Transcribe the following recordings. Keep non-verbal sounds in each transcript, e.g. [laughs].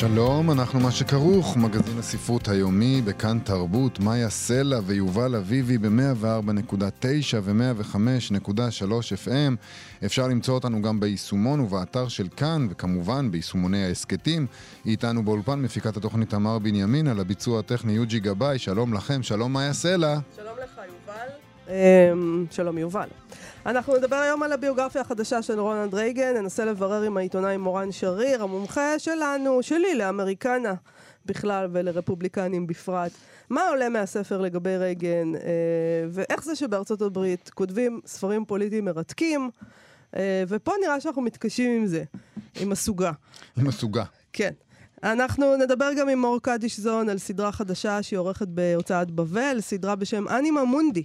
שלום, אנחנו מה שכרוך, מגזין הספרות היומי בכאן תרבות, מאיה סלע ויובל אביבי ב-104.9 ו-105.3 FM. אפשר למצוא אותנו גם ביישומון ובאתר של כאן, וכמובן ביישומוני ההסכתים. איתנו באולפן מפיקת התוכנית תמר בנימין, על הביצוע הטכני יוג'י גבאי, שלום לכם, שלום מאיה סלע. שלום לך, שלום, יובל. אנחנו נדבר היום על הביוגרפיה החדשה של רונלד רייגן, ננסה לברר עם העיתונאי מורן שריר, המומחה שלנו, שלי, לאמריקנה בכלל ולרפובליקנים בפרט. מה עולה מהספר לגבי רייגן, אה, ואיך זה שבארצות הברית כותבים ספרים פוליטיים מרתקים, אה, ופה נראה שאנחנו מתקשים עם זה, עם הסוגה. עם הסוגה. כן. אנחנו נדבר גם עם מור קדיש זון על סדרה חדשה שהיא עורכת בהוצאת בבל, סדרה בשם אנימה מונדי.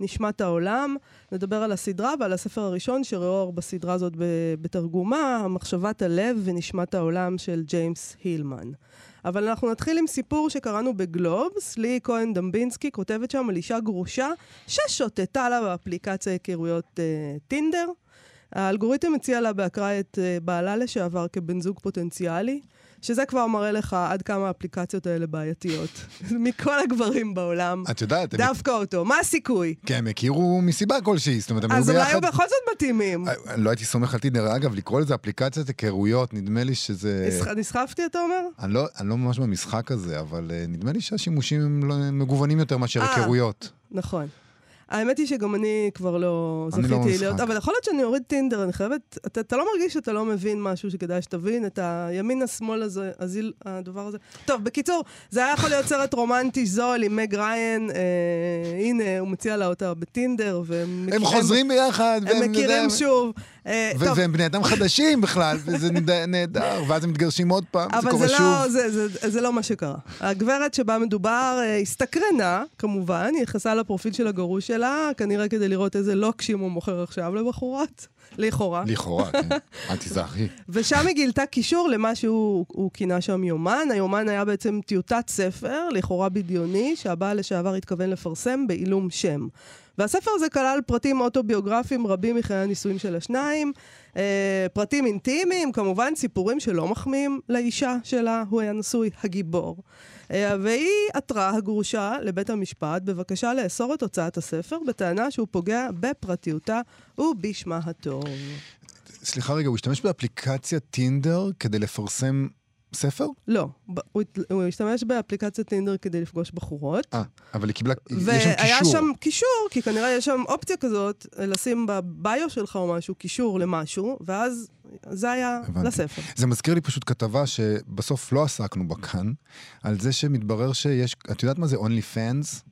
נשמת העולם. נדבר על הסדרה ועל הספר הראשון שראה אור בסדרה הזאת בתרגומה, המחשבת הלב ונשמת העולם של ג'יימס הילמן. אבל אנחנו נתחיל עם סיפור שקראנו בגלובס. לי כהן דמבינסקי כותבת שם על אישה גרושה ששוטטה לה באפליקציה היכרויות אה, טינדר. האלגוריתם הציע לה באקראי את אה, בעלה לשעבר כבן זוג פוטנציאלי. שזה כבר מראה לך עד כמה האפליקציות האלה בעייתיות. [laughs] מכל הגברים בעולם. את יודעת... דווקא הם... אותו. מה הסיכוי? כן, הם הכירו מסיבה כלשהי, זאת אומרת, הם היו ביחד... אז אולי הם בכל זאת מתאימים. אה, לא הייתי סומך על טינדר. אגב, לקרוא לזה אפליקציית היכרויות, נדמה לי שזה... נסחפתי, אתה אומר? אני לא, אני לא ממש במשחק הזה, אבל uh, נדמה לי שהשימושים הם לא, מגוונים יותר מאשר אה, היכרויות. נכון. האמת היא שגם אני כבר לא, לא זכיתי להיות, אבל יכול להיות שאני אוריד טינדר, אני חייבת, אתה, אתה לא מרגיש שאתה לא מבין משהו שכדאי שתבין, את הימין השמאל הזה, הזיל, הדבר הזה. טוב, בקיצור, זה היה יכול להיות סרט רומנטי זול עם מג ריין, אה, הנה, הוא מציע לה אותה בטינדר, והם... הם חוזרים ביחד, הם מכירים שוב. אה, והם בני אדם חדשים בכלל, וזה נהדר, ואז הם מתגרשים עוד פעם, זה קורה לא, שוב. אבל זה, זה, זה לא מה שקרה. הגברת שבה מדובר אה, הסתקרנה, כמובן, היא נכנסה לפרופיל של הגרוש שלה, כנראה כדי לראות איזה לוקשים הוא מוכר עכשיו לבחורות. לכאורה. לכאורה, כן. [laughs] אל תיזהרי. ושם היא גילתה קישור למה שהוא כינה שם יומן. היומן היה בעצם טיוטת ספר, לכאורה בדיוני, שהבעל לשעבר התכוון לפרסם בעילום שם. והספר הזה כלל פרטים אוטוביוגרפיים רבים מחיי הנישואים של השניים, אה, פרטים אינטימיים, כמובן סיפורים שלא מחמיאים לאישה שלה, הוא היה נשוי, הגיבור. אה, והיא עתרה הגרושה לבית המשפט בבקשה לאסור את הוצאת הספר, בטענה שהוא פוגע בפרטיותה ובשמה הטוב. סליחה רגע, הוא השתמש באפליקציית טינדר כדי לפרסם ספר? לא, הוא, הוא השתמש באפליקציית טינדר כדי לפגוש בחורות. אה, אבל היא קיבלה, יש שם קישור. והיה שם קישור, כי כנראה יש שם אופציה כזאת, לשים בביו שלך או משהו, קישור למשהו, ואז זה היה הבנתי. לספר. זה מזכיר לי פשוט כתבה שבסוף לא עסקנו בה כאן, על זה שמתברר שיש, את יודעת מה זה Only Fans?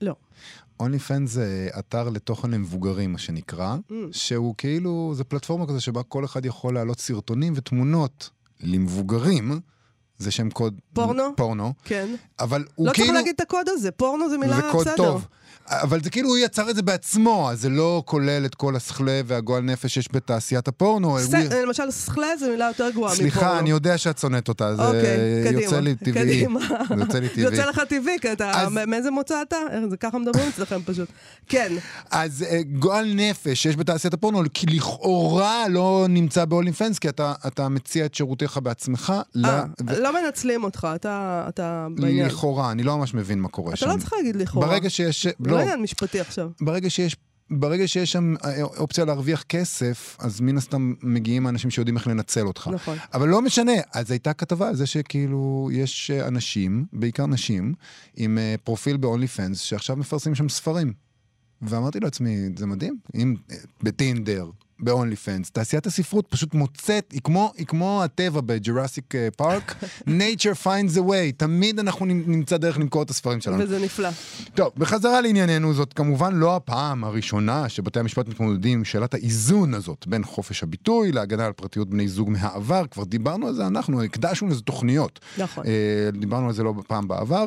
לא. אונלי פן זה אתר לתוכן למבוגרים, מה שנקרא, mm. שהוא כאילו, זה פלטפורמה כזה שבה כל אחד יכול להעלות סרטונים ותמונות למבוגרים, זה שם קוד... פורנו? פורנו. כן. אבל הוא לא כאילו... לא צריך להגיד את הקוד הזה, פורנו זה מילה בסדר. זה קוד טוב. אבל זה כאילו הוא יצר את זה בעצמו, אז זה לא כולל את כל הסכלה והגועל נפש שיש בתעשיית הפורנו. ס... הוא... למשל, סכלה זה מילה יותר גרועה מפורנו. סליחה, אני יודע שאת שונאת אותה, זה אוקיי, יוצא לי טבעי. קדימה. זה יוצא לי [laughs] טבעי. יוצא לך טבעי, כי אתה... אז... מאיזה מוצא אתה? זה ככה מדברים אצלכם פשוט. כן. אז uh, גועל נפש שיש בתעשיית הפורנו, לכאורה לא נמצא ב OnlyFans, כי אתה, אתה מציע את שירותיך בעצמך. אה, ל... לא מנצלים אותך, אתה, אתה בעניין. לכאורה, אני לא ממש מבין מה קורה אתה שם. אתה לא צריך להגיד לכאורה. ברגע שיש... לא עניין משפטי עכשיו. ברגע שיש... ברגע שיש שם אה, אופציה להרוויח כסף, אז מן הסתם מגיעים אנשים שיודעים איך לנצל אותך. נכון. אבל לא משנה, אז הייתה כתבה על זה שכאילו יש אנשים, בעיקר נשים, עם אה, פרופיל ב-only fans, שעכשיו מפרסמים שם ספרים. ואמרתי לעצמי, זה מדהים, אם אה, בטינדר, ב-only fans. תעשיית הספרות פשוט מוצאת, היא כמו, היא כמו הטבע בג'ראסיק פארק, [laughs] nature finds a way, תמיד אנחנו נמצא דרך למכור את הספרים שלנו. וזה נפלא. טוב, בחזרה לענייננו, זאת כמובן לא הפעם הראשונה שבתי המשפט מתמודדים עם שאלת האיזון הזאת בין חופש הביטוי להגנה על פרטיות בני זוג מהעבר, כבר דיברנו על זה אנחנו, הקדשנו לזה תוכניות. נכון. דיברנו על זה לא פעם בעבר.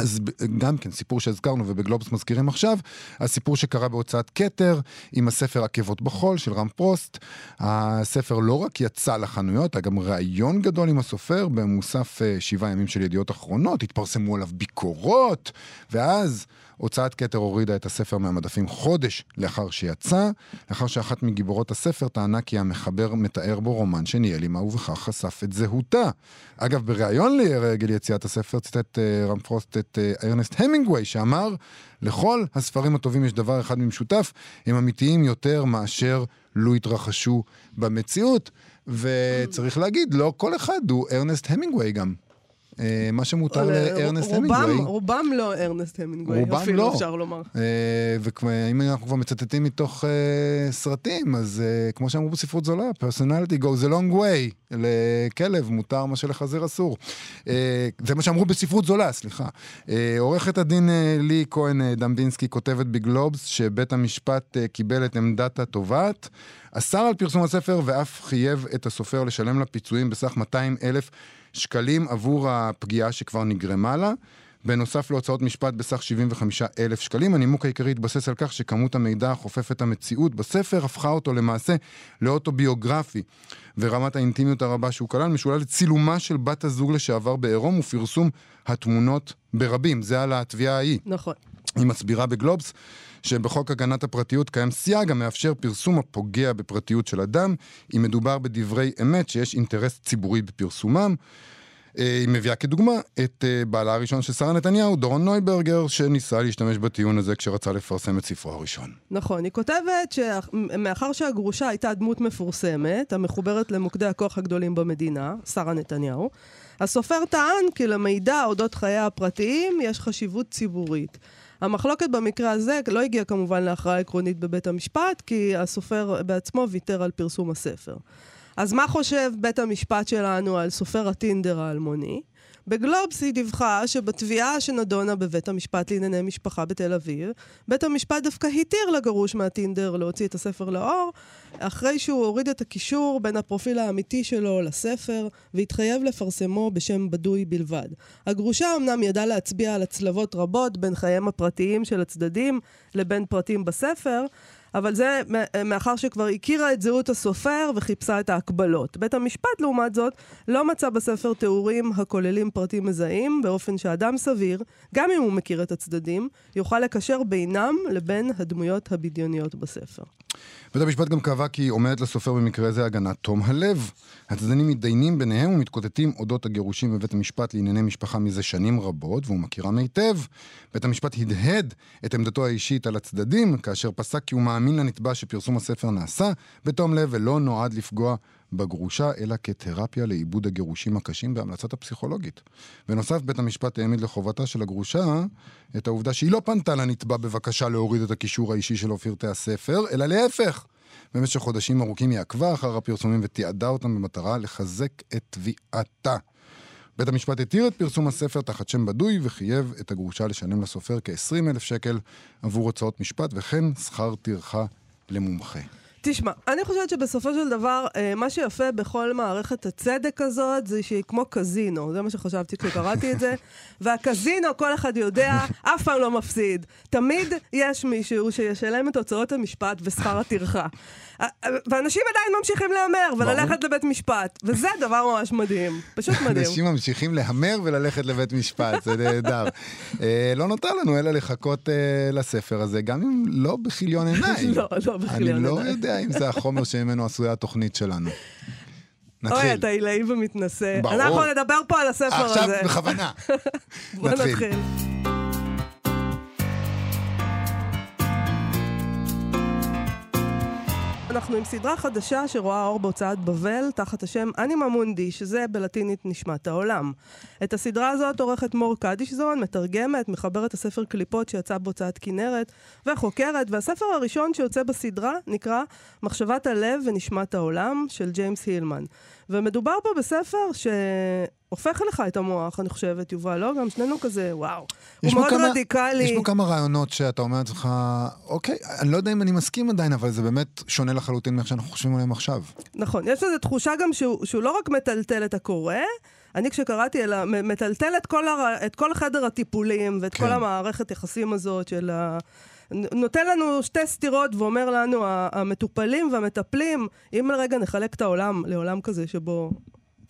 אז גם כן, סיפור שהזכרנו ובגלובס מזכירים עכשיו, הסיפור שקרה בהוצאת כתר עם הספר עקבות בחול של רם פרוסט. הספר לא רק יצא לחנויות, היה גם ראיון גדול עם הסופר במוסף אה, שבעה ימים של ידיעות אחרונות, התפרסמו עליו ביקורות, ואז הוצאת כתר הורידה את הספר מהמדפים חודש לאחר שיצא, לאחר שאחת מגיבורות הספר טענה כי המחבר מתאר בו רומן שניהל עימה ובכך חשף את זהותה. אגב, בריאיון לרגל יציאת הספר ציטט uh, רם פרוסט את uh, ארנסט המינגווי שאמר, לכל הספרים הטובים יש דבר אחד במשותף, הם אמיתיים יותר מאשר לו התרחשו במציאות. וצריך להגיד, לא כל אחד הוא ארנסט המינגווי גם. אה, מה שמותר לארנסט המינגווי. רובם לא ארנסט המינגווי, אפילו לא. אפשר לומר. אה, ואם אנחנו כבר מצטטים מתוך אה, סרטים, אז כמו שאמרו בספרות זולה, personality goes a long way. לכלב מותר מה שלחזיר אסור. זה מה שאמרו בספרות זולה, סליחה. עורכת הדין לי כהן דמבינסקי כותבת בגלובס שבית המשפט קיבל את עמדת התובעת. אסר על פרסום הספר ואף חייב את הסופר לשלם לה פיצויים בסך 200 אלף שקלים עבור הפגיעה שכבר נגרמה לה. בנוסף להוצאות משפט בסך 75 אלף שקלים, הנימוק העיקרי התבסס על כך שכמות המידע החופף את המציאות בספר הפכה אותו למעשה לאוטוביוגרפי, ורמת האינטימיות הרבה שהוא כלל משולה לצילומה של בת הזוג לשעבר בעירום ופרסום התמונות ברבים. זה על התביעה ההיא. נכון. היא מסבירה בגלובס שבחוק הגנת הפרטיות קיים סייג המאפשר פרסום הפוגע בפרטיות של אדם, אם מדובר בדברי אמת שיש אינטרס ציבורי בפרסומם. אה, היא מביאה כדוגמה את אה, בעלה הראשון של שרה נתניהו, דורון נויברגר, שניסה להשתמש בטיעון הזה כשרצה לפרסם את ספרו הראשון. נכון, היא כותבת שמאחר שהגרושה הייתה דמות מפורסמת, המחוברת למוקדי הכוח הגדולים במדינה, שרה נתניהו, הסופר טען כי למידע אודות חייה הפרטיים יש חשיבות ציבורית. המחלוקת במקרה הזה לא הגיעה כמובן להכרעה עקרונית בבית המשפט, כי הסופר בעצמו ויתר על פרסום הספר. אז מה חושב בית המשפט שלנו על סופר הטינדר האלמוני? בגלובס היא דיווחה שבתביעה שנדונה בבית המשפט לענייני משפחה בתל אביב, בית המשפט דווקא התיר לגרוש מהטינדר להוציא את הספר לאור, אחרי שהוא הוריד את הקישור בין הפרופיל האמיתי שלו לספר, והתחייב לפרסמו בשם בדוי בלבד. הגרושה אמנם ידעה להצביע על הצלבות רבות בין חייהם הפרטיים של הצדדים לבין פרטים בספר, אבל זה מאחר שכבר הכירה את זהות הסופר וחיפשה את ההקבלות. בית המשפט, לעומת זאת, לא מצא בספר תיאורים הכוללים פרטים מזהים, באופן שאדם סביר, גם אם הוא מכיר את הצדדים, יוכל לקשר בינם לבין הדמויות הבדיוניות בספר. בית המשפט גם קבע כי עומדת לסופר במקרה זה הגנת תום הלב. הצדדים מתדיינים ביניהם ומתקוטטים אודות הגירושים בבית המשפט לענייני משפחה מזה שנים רבות, והוא מכירם היטב. בית המשפט הדהד את עמדתו האישית על הצדדים, כאשר פסק כי הוא מאמין לנתבע שפרסום הספר נעשה בתום לב ולא נועד לפגוע בגרושה, אלא כתרפיה לעיבוד הגירושים הקשים בהמלצת הפסיכולוגית. בנוסף, בית המשפט העמיד לחובתה של הגרושה את העובדה שהיא לא פנתה לנתבע בבקשה להוריד את הקישור האישי שלו פרטי הספר, אלא להפך. במשך חודשים ארוכים היא עקבה אחר הפרסומים ותיעדה אותם במטרה לחזק את תביעתה. בית המשפט התיר את פרסום הספר תחת שם בדוי וחייב את הגרושה לשלם לסופר כ-20 אלף שקל עבור הוצאות משפט וכן שכר טרחה למומחה. תשמע, אני חושבת שבסופו של דבר, אה, מה שיפה בכל מערכת הצדק הזאת, זה שהיא כמו קזינו. זה מה שחשבתי כשקראתי את זה. [laughs] והקזינו, כל אחד יודע, אף פעם לא מפסיד. תמיד יש מישהו שישלם את הוצאות המשפט ושכר הטרחה. ואנשים עדיין ממשיכים להמר וללכת לבית משפט, וזה דבר ממש מדהים. פשוט מדהים. אנשים ממשיכים להמר וללכת לבית משפט, זה נהדר. [laughs] אה, לא נותר לנו אלא לחכות אה, לספר הזה, גם אם לא בכיליון [laughs] עיניים. לא, לא בכיליון עיניים. אני לא יודע אם זה החומר שממנו עשויה התוכנית שלנו. נתחיל. אוי, אתה עילאי ומתנשא. ברור. אנחנו נדבר פה על הספר עכשיו, הזה. עכשיו בכוונה. [laughs] בוא נתחיל. אנחנו עם סדרה חדשה שרואה אור בהוצאת בבל, תחת השם אנימה מונדי, שזה בלטינית נשמת העולם. את הסדרה הזאת עורכת מור קדישזון, מתרגמת, מחברת הספר קליפות שיצא בהוצאת כנרת, וחוקרת, והספר הראשון שיוצא בסדרה נקרא מחשבת הלב ונשמת העולם, של ג'יימס הילמן. ומדובר פה בספר ש... הופך לך את המוח, אני חושבת, יובל, לא? גם שנינו כזה, וואו. הוא מאוד כמה, רדיקלי. יש פה כמה רעיונות שאתה אומר לעצמך, אוקיי, אני לא יודע אם אני מסכים עדיין, אבל זה באמת שונה לחלוטין מאיך שאנחנו חושבים עליהם עכשיו. נכון, יש איזו תחושה גם שהוא, שהוא לא רק מטלטל את הקורא, אני כשקראתי, אלא מטלטל את כל, הר... את כל חדר הטיפולים ואת כן. כל המערכת יחסים הזאת של ה... נותן לנו שתי סתירות ואומר לנו, המטופלים והמטפלים, אם לרגע נחלק את העולם לעולם כזה שבו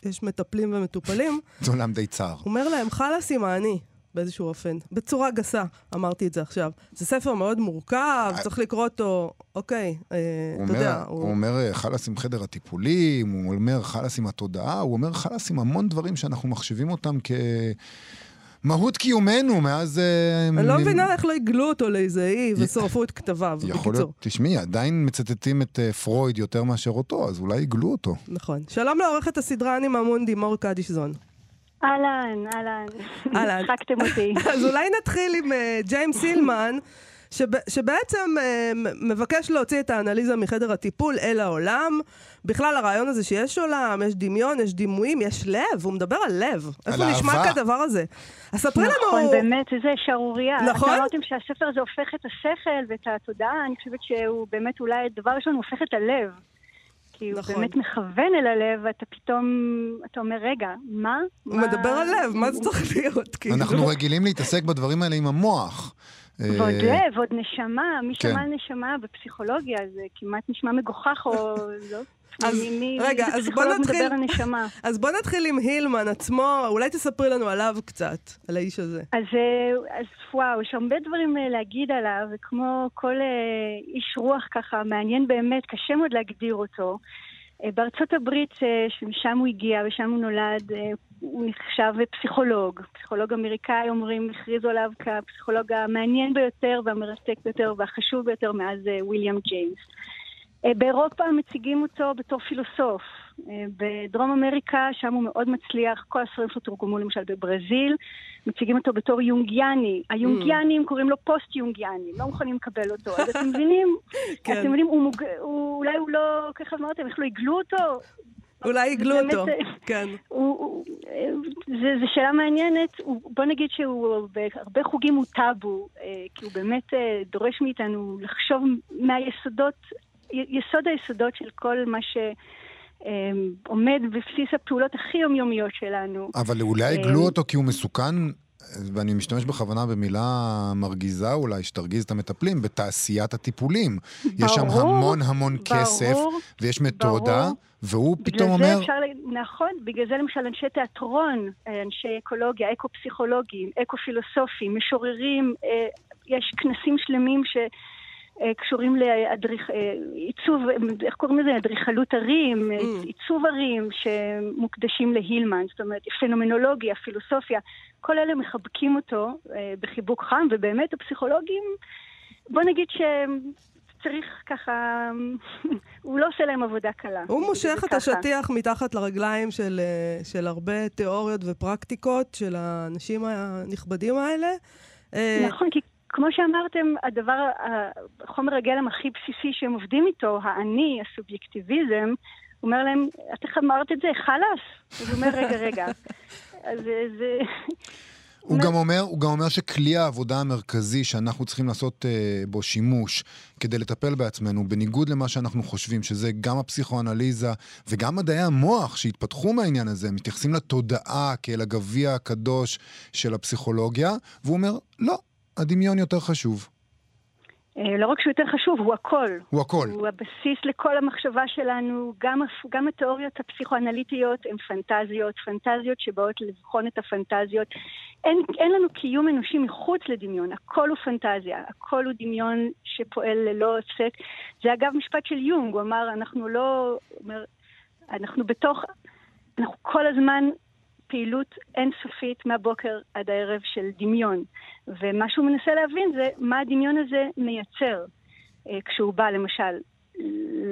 יש מטפלים ומטופלים... [laughs] זה עולם די צר. הוא אומר להם, חלאס עם האני. באיזשהו אופן. בצורה גסה, אמרתי את זה עכשיו. זה ספר מאוד מורכב, צריך לקרוא אותו, אוקיי, אה, אתה יודע. הוא אומר אה, חלאס עם חדר הטיפולים, הוא אומר חלאס עם התודעה, הוא אומר חלאס עם המון דברים שאנחנו מחשיבים אותם כ... מהות קיומנו מאז... אה, אני לא מבינה איך לא עיגלו אותו לאיזה אי ושרפו את כתביו, בקיצור. יכול להיות, תשמעי, עדיין מצטטים את פרויד יותר מאשר אותו, אז אולי עיגלו אותו. נכון. שלום לעורכת הסדרה אני ממונדי, מור קדישזון. אהלן, אהלן. אהלן. הצחקתם אותי. [laughs] אז אולי נתחיל עם uh, ג'יימס סילמן, שב, שבעצם מבקש להוציא את האנליזה מחדר הטיפול אל העולם. בכלל, הרעיון הזה שיש עולם, יש דמיון, יש דימויים, יש לב, הוא מדבר על לב. על איפה נשמע כדבר הזה? אז ספרי נכון, לנו... נכון, באמת, איזה שערורייה. נכון? אתם אמרתם שהספר הזה הופך את השכל ואת התודעה, אני חושבת שהוא באמת אולי, דבר ראשון, הוא הופך את הלב. כי נכון. הוא באמת מכוון אל הלב, ואתה פתאום, אתה אומר, רגע, מה? הוא מה... מדבר על לב, מה זה צריך להיות? כאילו? אנחנו רגילים להתעסק בדברים האלה עם המוח. ועוד אה, לב, עוד נשמה, מי שמע על כן. נשמה בפסיכולוגיה, זה כמעט נשמע מגוחך או לא. אז רגע, אז בוא נתחיל... [laughs] אז בוא נתחיל עם הילמן עצמו, אולי תספרי לנו עליו קצת, על האיש הזה. אז, אה, אז וואו, יש הרבה דברים אה, להגיד עליו, וכמו כל איש רוח ככה, מעניין באמת, קשה מאוד להגדיר אותו. בארצות הברית, שמשם הוא הגיע ושם הוא נולד, הוא נחשב פסיכולוג. פסיכולוג אמריקאי, אומרים, הכריזו עליו כפסיכולוג המעניין ביותר והמרתק ביותר והחשוב ביותר מאז וויליאם ג'יימס. אה, באירופה מציגים אותו בתור פילוסוף. אה, בדרום אמריקה, שם הוא מאוד מצליח, כל הספרים שלו תורגמו למשל בברזיל, מציגים אותו בתור יונגיאני. היונגיאנים mm. קוראים לו פוסט-יונגיאני, לא מוכנים לקבל אותו. אז אתם מבינים, [laughs] כן. אתם מבינים, הוא מוג... הוא, אולי הוא לא, ככה אמרתם, איך לא עיגלו אותו? אולי עיגלו אותו, אה, כן. זו שאלה מעניינת. בוא נגיד שהוא בהרבה חוגים הוא טאבו, כי הוא באמת דורש מאיתנו לחשוב מהיסודות יסוד היסודות של כל מה שעומד בבסיס הפעולות הכי יומיומיות שלנו. אבל אולי עיגלו אותו כי הוא מסוכן ואני משתמש בכוונה במילה מרגיזה אולי, שתרגיז את המטפלים, בתעשיית הטיפולים. ברור, יש שם המון המון ברור, כסף, ויש מתודה, ברור. והוא פתאום אומר... אפשר, נכון, בגלל זה למשל אנשי תיאטרון, אנשי אקולוגיה, אקו-פסיכולוגים, אקו-פילוסופים, משוררים, אה, יש כנסים שלמים ש... אה, קשורים לעיצוב, אה, איך קוראים לזה? אדריכלות ערים, mm. עיצוב ערים שמוקדשים להילמן, זאת אומרת, פנומנולוגיה, פילוסופיה, כל אלה מחבקים אותו אה, בחיבוק חם, ובאמת הפסיכולוגים, בוא נגיד שצריך ככה, [laughs] הוא לא עושה להם עבודה קלה. הוא מושך את השטיח מתחת לרגליים של, של הרבה תיאוריות ופרקטיקות של האנשים הנכבדים האלה. נכון, כי כמו שאמרתם, הדבר, החומר הגלם הכי בסיסי שהם עובדים איתו, האני, הסובייקטיביזם, אומר להם, את איך אמרת את זה? חלאס? הוא אומר, רגע, רגע. אז זה... הוא גם, אומר, הוא גם אומר שכלי העבודה המרכזי שאנחנו צריכים לעשות uh, בו שימוש כדי לטפל בעצמנו, בניגוד למה שאנחנו חושבים, שזה גם הפסיכואנליזה וגם מדעי המוח שהתפתחו מהעניין הזה, מתייחסים לתודעה כאל הגביע הקדוש של הפסיכולוגיה, והוא אומר, לא, הדמיון יותר חשוב. אה, לא רק שהוא יותר חשוב, הוא הכל. הוא הכל. הוא הבסיס לכל המחשבה שלנו. גם, גם התיאוריות הפסיכואנליטיות הן פנטזיות, פנטזיות שבאות לבחון את הפנטזיות. אין, אין לנו קיום אנושי מחוץ לדמיון, הכל הוא פנטזיה, הכל הוא דמיון שפועל ללא הפסק. זה אגב משפט של יונג, הוא אמר, אנחנו לא... אומר, אנחנו בתוך... אנחנו כל הזמן פעילות אינסופית מהבוקר עד הערב של דמיון. ומה שהוא מנסה להבין זה מה הדמיון הזה מייצר. אה, כשהוא בא למשל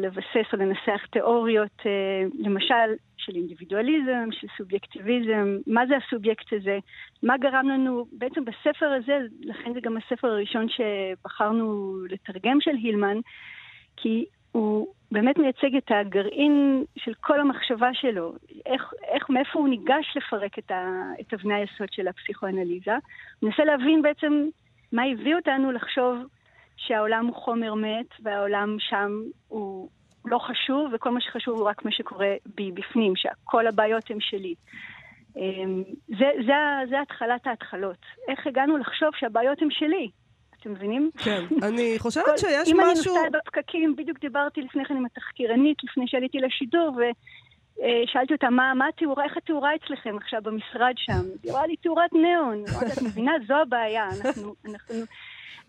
לבסס או לנסח תיאוריות, אה, למשל של אינדיבידואליזם, של סובייקטיביזם, מה זה הסובייקט הזה, מה גרם לנו, בעצם בספר הזה, לכן זה גם הספר הראשון שבחרנו לתרגם של הילמן, כי הוא באמת מייצג את הגרעין של כל המחשבה שלו, איך, איך מאיפה הוא ניגש לפרק את, ה, את אבני היסוד של הפסיכואנליזה. הוא מנסה להבין בעצם מה הביא אותנו לחשוב שהעולם הוא חומר מת והעולם שם הוא לא חשוב וכל מה שחשוב הוא רק מה שקורה בי בפנים, שכל הבעיות הן שלי. אמ, זה, זה, זה התחלת ההתחלות. איך הגענו לחשוב שהבעיות הן שלי? אתם מבינים? כן, [laughs] אני חושבת כל- שיש אם אני משהו... נוסעת בפקקים, בדיוק דיברתי לפני כן עם התחקירנית, לפני שעליתי לשידור, ושאלתי אותה, מה, מה התאורה, איך התאורה אצלכם עכשיו במשרד שם? היא אמרה לי, תאורת ניאון. את מבינה? זו הבעיה. אנחנו, אנחנו,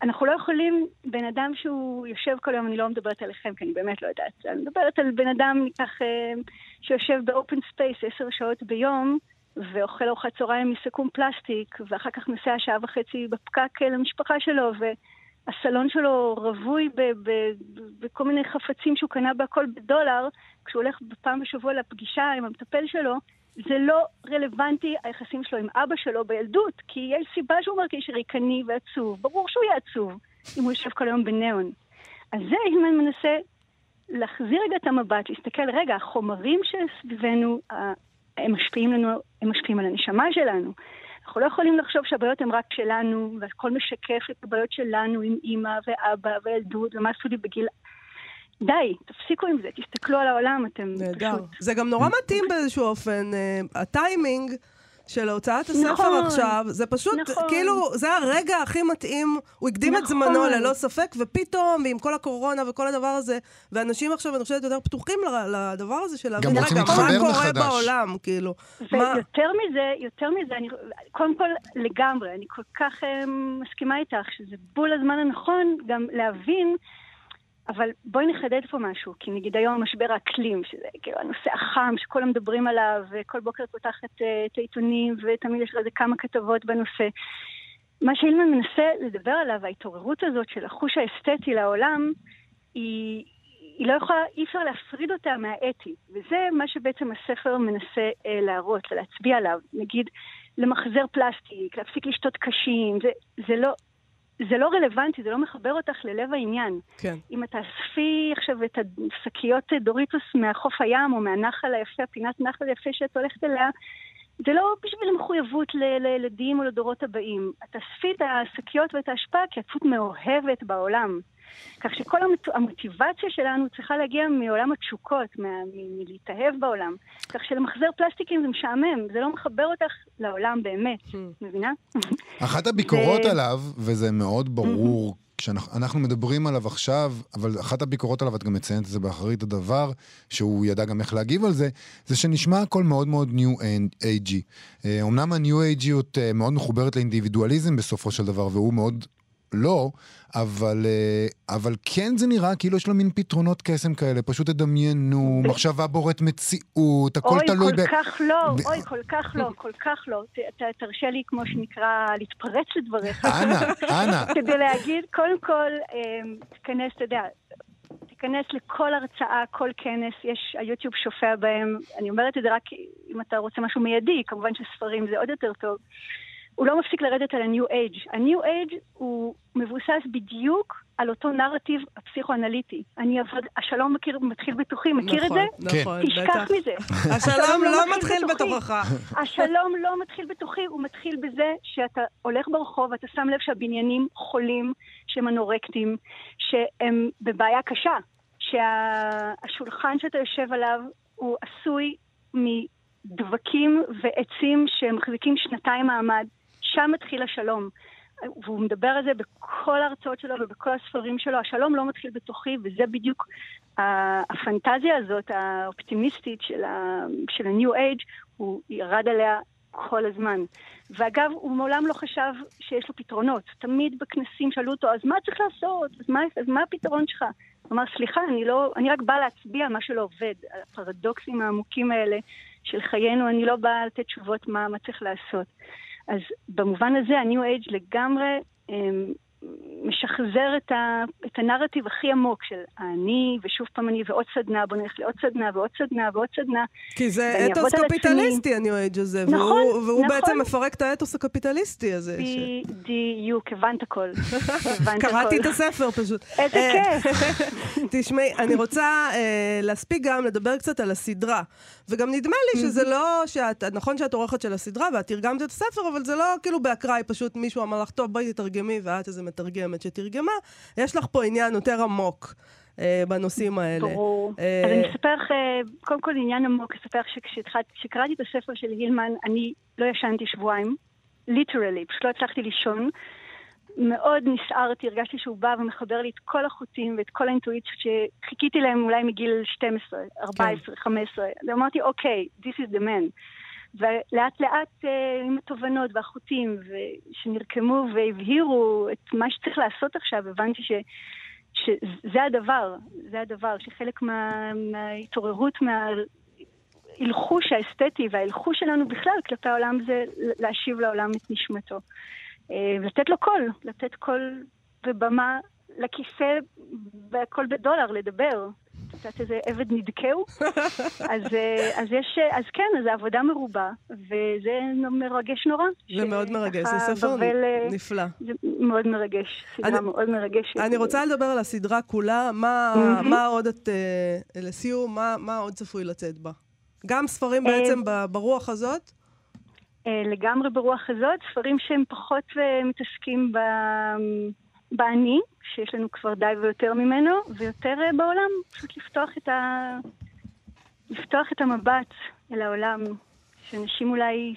אנחנו לא יכולים, בן אדם שהוא יושב כל היום, אני לא מדברת עליכם, כי אני באמת לא יודעת, אני מדברת על בן אדם, ניקח, אה, שיושב ב open space עשר שעות ביום, ואוכל ארוחת צהריים מסכו"ם פלסטיק, ואחר כך נוסע שעה וחצי בפקק אה, למשפחה שלו, והסלון שלו רווי בכל מיני חפצים שהוא קנה בהכל בדולר, כשהוא הולך פעם בשבוע לפגישה עם המטפל שלו, זה לא רלוונטי היחסים שלו עם אבא שלו בילדות, כי יש סיבה שהוא מרגיש ריקני ועצוב. ברור שהוא יהיה עצוב אם הוא יושב כל היום בניאון. אז זה אם אני מנסה להחזיר רגע את המבט, להסתכל, רגע, החומרים שסביבנו, הם משפיעים לנו, הם משפיעים על הנשמה שלנו. אנחנו לא יכולים לחשוב שהבעיות הן רק שלנו, והכל משקף את הבעיות שלנו עם אימא ואבא וילדות, ומה עשו לי בגיל... די, תפסיקו עם זה, תסתכלו על העולם, אתם נהדר. פשוט... זה גם נורא מתאים באיזשהו אופן. אה, הטיימינג של הוצאת הספר נכון, עכשיו, זה פשוט, נכון. כאילו, זה הרגע הכי מתאים. הוא הקדים את נכון. זמנו ללא ספק, ופתאום, ועם כל הקורונה וכל הדבר הזה, ואנשים עכשיו, אני חושבת, יותר פתוחים ל- לדבר הזה של להבין, רוצים רגע, מה קורה. בעולם, כאילו. מה... ויותר מזה, יותר מזה, אני, קודם כל, לגמרי, אני כל כך אה, מסכימה איתך שזה בול הזמן הנכון גם להבין, אבל בואי נחדד פה משהו, כי נגיד היום משבר האקלים, שזה כאילו הנושא החם שכולם מדברים עליו, וכל בוקר פותחת אה, את העיתונים, ותמיד יש לזה כמה כתבות בנושא. מה שאילמן מנסה לדבר עליו, ההתעוררות הזאת של החוש האסתטי לעולם, היא, היא לא יכולה, אי אפשר להפריד אותה מהאתי. וזה מה שבעצם הספר מנסה אה, להראות ולהצביע עליו. נגיד, למחזר פלסטיק, להפסיק לשתות קשים, זה, זה לא... זה לא רלוונטי, זה לא מחבר אותך ללב העניין. כן. אם את תאספי עכשיו את השקיות דוריטוס מהחוף הים או מהנחל היפה, פינת נחל היפה שאת הולכת אליה, זה לא בשביל מחויבות ל- לילדים או לדורות הבאים. את תאספי את השקיות ואת האשפה כי את פשוט מאוהבת בעולם. כך שכל המוטיבציה שלנו צריכה להגיע מעולם התשוקות, מה- מ- מלהתאהב בעולם. כך שלמחזר פלסטיקים זה משעמם, זה לא מחבר אותך לעולם באמת, מבינה? אחת [laughs] הביקורות ו- עליו, וזה מאוד ברור, כשאנחנו אנחנו מדברים עליו עכשיו, אבל אחת הביקורות עליו, את גם מציינת את זה באחרית הדבר, שהוא ידע גם איך להגיב על זה, זה שנשמע הכל מאוד מאוד ניו אייג'י. אמנם הניו אייג'יות מאוד מחוברת לאינדיבידואליזם בסופו של דבר, והוא מאוד לא, אבל, אה, אבל כן זה נראה כאילו יש לו מין פתרונות קסם כאלה, פשוט תדמיינו, מחשבה בוראת מציאות, הכל אוי, תלוי כל כך לא, ב- אוי, כל כך לא, כל כך לא. ת, ת, תרשה לי, כמו שנקרא, להתפרץ לדבריך. אנא, אנא. [laughs] כדי להגיד, קודם כל, אמ, תיכנס, אתה יודע, תיכנס לכל הרצאה, כל כנס, יש, היוטיוב שופע בהם. אני אומרת את זה רק אם אתה רוצה משהו מיידי, כמובן שספרים זה עוד יותר טוב. הוא לא מפסיק לרדת על ה-New Age. ה-New Age הוא מבוסס בדיוק על אותו נרטיב הפסיכואנליטי. אני עבד, השלום מכיר, מתחיל בתוכי, מכיר את נכון, זה? נכון, תשכח בטח. מזה. [laughs] השלום לא מתחיל בתוכי. בתוכך. [laughs] השלום לא מתחיל בתוכי, הוא מתחיל בזה שאתה הולך ברחוב ואתה שם לב שהבניינים חולים, שהם אנורקטים, שהם בבעיה קשה, שהשולחן שאתה יושב עליו הוא עשוי מדבקים ועצים שמחזיקים שנתיים מעמד, שם מתחיל השלום. והוא מדבר על זה בכל ההרצאות שלו ובכל הספרים שלו. השלום לא מתחיל בתוכי, וזה בדיוק הפנטזיה הזאת, האופטימיסטית של, ה-New Age, הוא ירד עליה כל הזמן. ואגב, הוא מעולם לא חשב שיש לו פתרונות. תמיד בכנסים שאלו אותו, אז מה צריך לעשות? אז מה, אז מה הפתרון שלך? הוא אמר, סליחה, אני, לא, אני רק באה להצביע מה שלא עובד, על הפרדוקסים העמוקים האלה של חיינו, אני לא באה לתת תשובות מה, מה צריך לעשות. אז במובן הזה, ה-New Age לגמרי אמ, משחזר את, ה, את הנרטיב הכי עמוק של אני, ושוב פעם אני, ועוד סדנה, בוא נלך לעוד סדנה, ועוד סדנה, ועוד סדנה. כי זה אתוס. קפיטליסטי, הניו אייג' הזה. נכון, והוא, והוא נכון. בעצם מפרק את האתוס הקפיטליסטי הזה. ש... בדיוק, הבנת הכל. [laughs] קראתי את. הספר פשוט. איזה אה, כיף. [laughs] תשמעי, אני רוצה אה, להספיק גם לדבר קצת על הסדרה. וגם נדמה לי שזה לא שאת, נכון שאת עורכת של הסדרה ואת תרגמת את הספר, אבל זה לא כאילו באקראי, פשוט מישהו אמר לך, טוב, בואי תתרגמי, ואת איזה מתרגמת שתרגמה. תרגמה, יש לך פה עניין יותר עמוק. אה, בנושאים האלה. ברור. אה... אז אני אספר לך, אה, קודם כל עניין עמוק, אספר לך שכשקראתי את הספר של הילמן, אני לא ישנתי שבועיים, ליטרלי, פשוט לא הצלחתי לישון. מאוד נסערתי, הרגשתי שהוא בא ומחבר לי את כל החוטים ואת כל האינטואיציות שחיכיתי להם אולי מגיל 12, 14, כן. 15. ואמרתי, אוקיי, okay, this is the man. ולאט לאט אה, עם התובנות והחוטים שנרקמו והבהירו את מה שצריך לעשות עכשיו, הבנתי ש, שזה הדבר, זה הדבר, שחלק מה, מההתעוררות, מההלחוש האסתטי וההלחוש שלנו בכלל כלפי העולם זה להשיב לעולם את נשמתו. אה, לתת לו קול, לתת קול ובמה לכיסא והכל בדולר, לדבר. יודעת איזה עבד נדכאו? [laughs] אז, אה, אז יש, אה, אז כן, אז העבודה מרובה, וזה מרגש נורא. זה מאוד מרגש, זה ספר בבל, נפלא. זה מאוד מרגש, סדרה אני, מאוד מרגשת. אני רוצה לדבר על הסדרה כולה, מה, mm-hmm. מה עוד את, לסיום, מה, מה עוד צפוי לצאת בה? גם ספרים בעצם ברוח הזאת? אה, לגמרי ברוח הזאת, ספרים שהם פחות אה, מתעסקים ב... באני, שיש לנו כבר די ויותר ממנו, ויותר אה, בעולם, פשוט לפתוח את, ה... לפתוח את המבט אל העולם, שאנשים אולי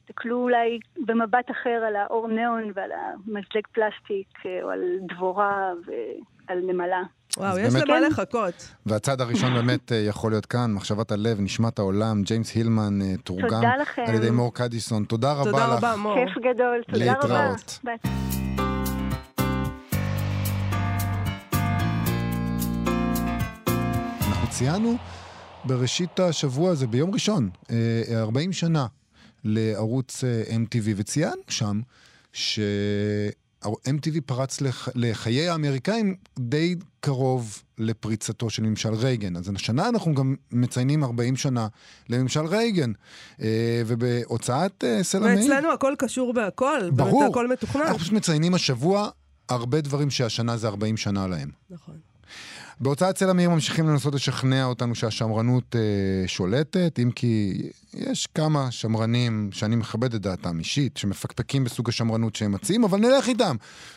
יסתכלו אולי במבט אחר על האור ניאון ועל המזלג פלסטיק, או על דבורה ועל נמלה. וואו, יש למה לחכות. והצד הראשון [laughs] באמת אה, יכול להיות כאן, מחשבת הלב, נשמת העולם, ג'יימס הילמן, אה, תורגם על ידי מור קדיסון. תודה רבה לך. תודה רבה, מור. כיף גדול, תודה רבה. להתראות. ציינו בראשית השבוע הזה, ביום ראשון, 40 אה, שנה לערוץ MTV, וציינו שם ש... MTV פרץ לח... לחיי האמריקאים די קרוב לפריצתו של ממשל רייגן. אז השנה אנחנו גם מציינים 40 שנה לממשל רייגן. אה, ובהוצאת אה, סלע מאיר... ואצלנו הכל קשור בהכל. ברור. באמת הכל מתוכנן. אנחנו פשוט מציינים השבוע הרבה דברים שהשנה זה 40 שנה להם. נכון. בהוצאת צל המאיר ממשיכים לנסות לשכנע אותנו שהשמרנות אה, שולטת, אם כי יש כמה שמרנים שאני מכבד את דעתם אישית, שמפקפקים בסוג השמרנות שהם מציעים, אבל נלך איתם.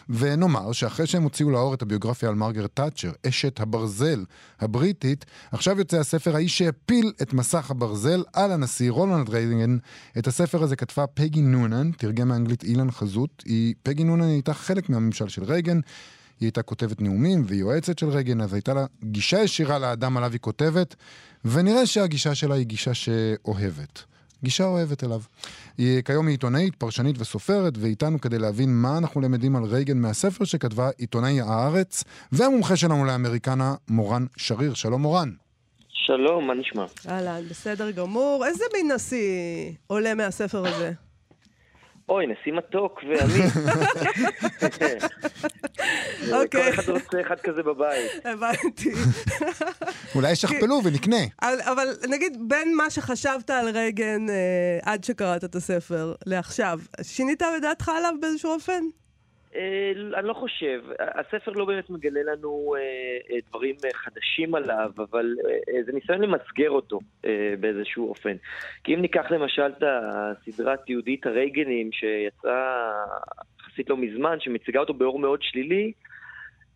ונאמר שאחרי שהם הוציאו לאור את הביוגרפיה על מרגרט תאצ'ר, אשת הברזל הבריטית, עכשיו יוצא הספר האיש שהפיל את מסך הברזל על הנשיא רולנד רייגן. את הספר הזה כתבה פגי נונן, תרגם מאנגלית אילן חזות. היא, פגי נונן הייתה חלק מהממשל של רייגן. היא הייתה כותבת נאומים ויועצת של רייגן, אז הייתה לה גישה ישירה לאדם עליו היא כותבת, ונראה שהגישה שלה היא גישה שאוהבת. גישה אוהבת אליו. היא כיום היא עיתונאית, פרשנית וסופרת, ואיתנו כדי להבין מה אנחנו למדים על רייגן מהספר שכתבה עיתונאי הארץ, והמומחה שלנו לאמריקנה, מורן שריר. שלום מורן. שלום, מה נשמע? אהלן, בסדר גמור. איזה מין נשיא עולה מהספר הזה? אוי, נשיא מתוק ואני. [laughs] אוקיי. כל אחד רוצה אחד כזה בבית. הבנתי. [laughs] אולי ישכפלו ונקנה. אבל נגיד, בין מה שחשבת על רייגן אה, עד שקראת את הספר לעכשיו, שינית בדעתך עליו באיזשהו אופן? אה, אני לא חושב. הספר לא באמת מגלה לנו אה, אה, דברים חדשים עליו, אבל זה ניסיון למסגר אותו באיזשהו אופן. כי אם ניקח למשל את הסדרת יהודית הרייגנים שיצאה יחסית לא מזמן, שמציגה אותו באור מאוד שלילי,